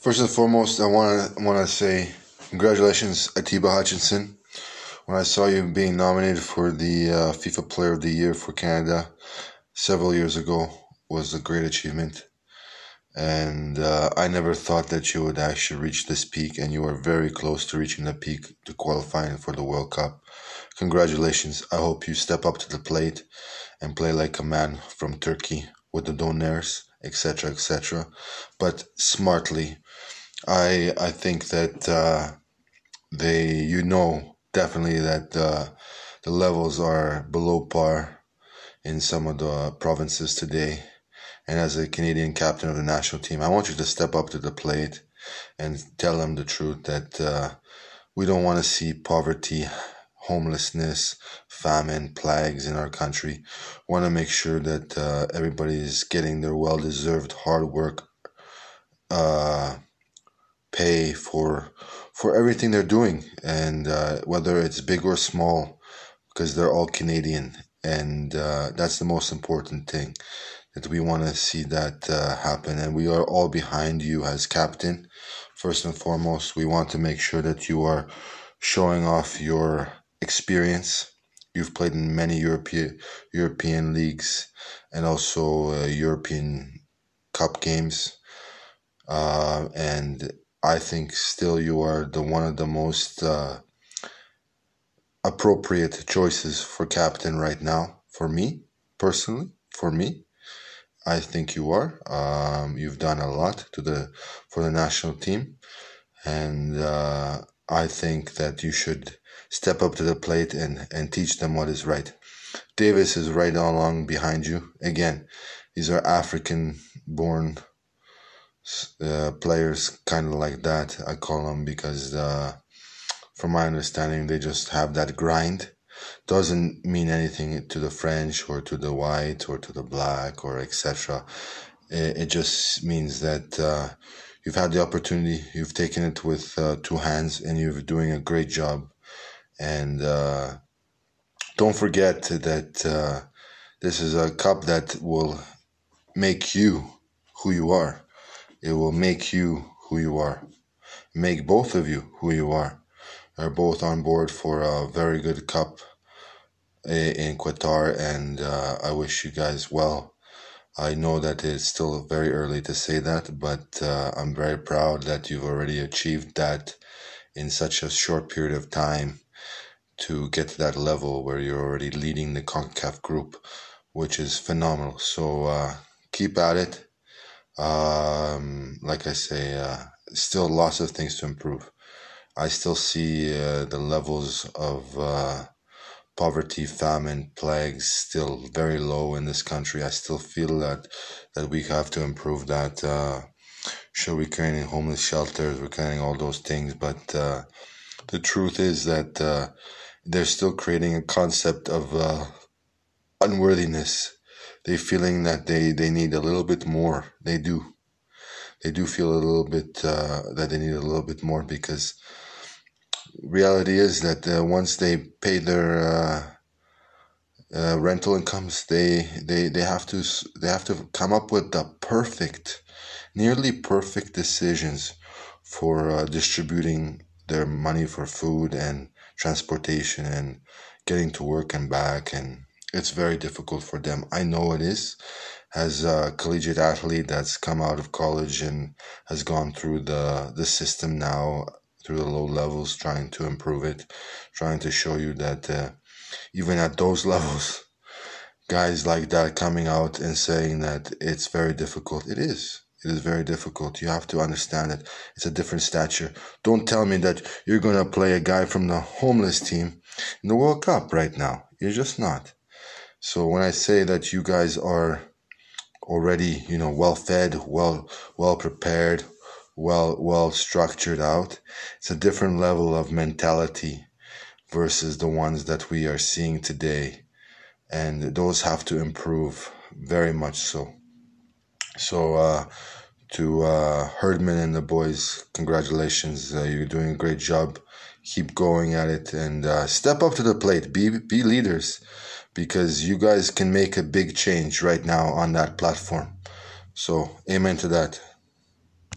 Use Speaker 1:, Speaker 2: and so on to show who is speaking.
Speaker 1: First and foremost, I want to want to say congratulations, Atiba Hutchinson. When I saw you being nominated for the uh, FIFA Player of the Year for Canada several years ago, was a great achievement, and uh, I never thought that you would actually reach this peak, and you are very close to reaching the peak to qualifying for the World Cup. Congratulations! I hope you step up to the plate and play like a man from Turkey with the Doners, etc., etc., but smartly I I think that uh, they you know definitely that uh, the levels are below par in some of the provinces today. And as a Canadian captain of the national team, I want you to step up to the plate and tell them the truth that uh, we don't want to see poverty, homelessness, famine, plagues in our country. Want to make sure that uh, everybody is getting their well deserved hard work uh, pay for for everything they're doing, and uh, whether it's big or small, because they're all Canadian, and uh, that's the most important thing that we want to see that uh, happen, and we are all behind you as captain. First and foremost, we want to make sure that you are showing off your experience. You've played in many European European leagues and also uh, European Cup games, uh, and I think still you are the one of the most uh, appropriate choices for captain right now. For me personally, for me, I think you are. Um, you've done a lot to the for the national team, and uh, I think that you should step up to the plate and and teach them what is right. Davies is right along behind you. Again, these are African born uh, players kind of like that. I call them because, uh, from my understanding, they just have that grind. Doesn't mean anything to the French or to the white or to the black or etc. It, it, just means that uh, you've had the opportunity, you've taken it with uh, two hands, and you're doing a great job. And uh, don't forget that uh, this is a cup that will make you who you are it will make you who you are. Make both of you who you are. Are both on board for a very good cup eh, in Qatar, and uh, I wish you guys well. I know that it's still very early to say that, but uh, I'm very proud that you've already achieved that in such a short period of time to get to that level where you're already leading the CONCACAF group, which is phenomenal. So uh, keep at it. Um, like I say, uh, still lots of things to improve. I still see uh, the levels of uh, poverty, famine, plagues still very low in this country. I still feel that that we have to improve that. Uh, sure, we're creating homeless shelters, we're creating all those things, but uh, the truth is that uh, they're still creating a concept of uh, unworthiness They're feeling that they, they need a little bit more. They do. They do feel a little bit uh, that they need a little bit more because reality is that uh, once they pay their uh, uh rental incomes, they, they they have to they have to come up with the perfect, nearly perfect decisions for uh, distributing their money for food and transportation and getting to work and back and it's very difficult for them. I know it is. As a collegiate athlete that's come out of college and has gone through the the system now through the low levels, trying to improve it, trying to show you that uh, even at those levels, guys like that coming out and saying that it's very difficult. It is. It is very difficult. You have to understand it. It's a different stature. Don't tell me that you're going to play a guy from the homeless team in the World Cup right now. You're just not. So when I say that you guys are already, you know, well fed, well well prepared, well well structured out, it's a different level of mentality versus the ones that we are seeing today. And those have to improve very much so. So uh to uh, Herdman and the boys, congratulations. Uh, you're doing a great job. Keep going at it and uh, step up to the plate. Be be leaders because you guys can make a big change right now on that platform. So, amen to that.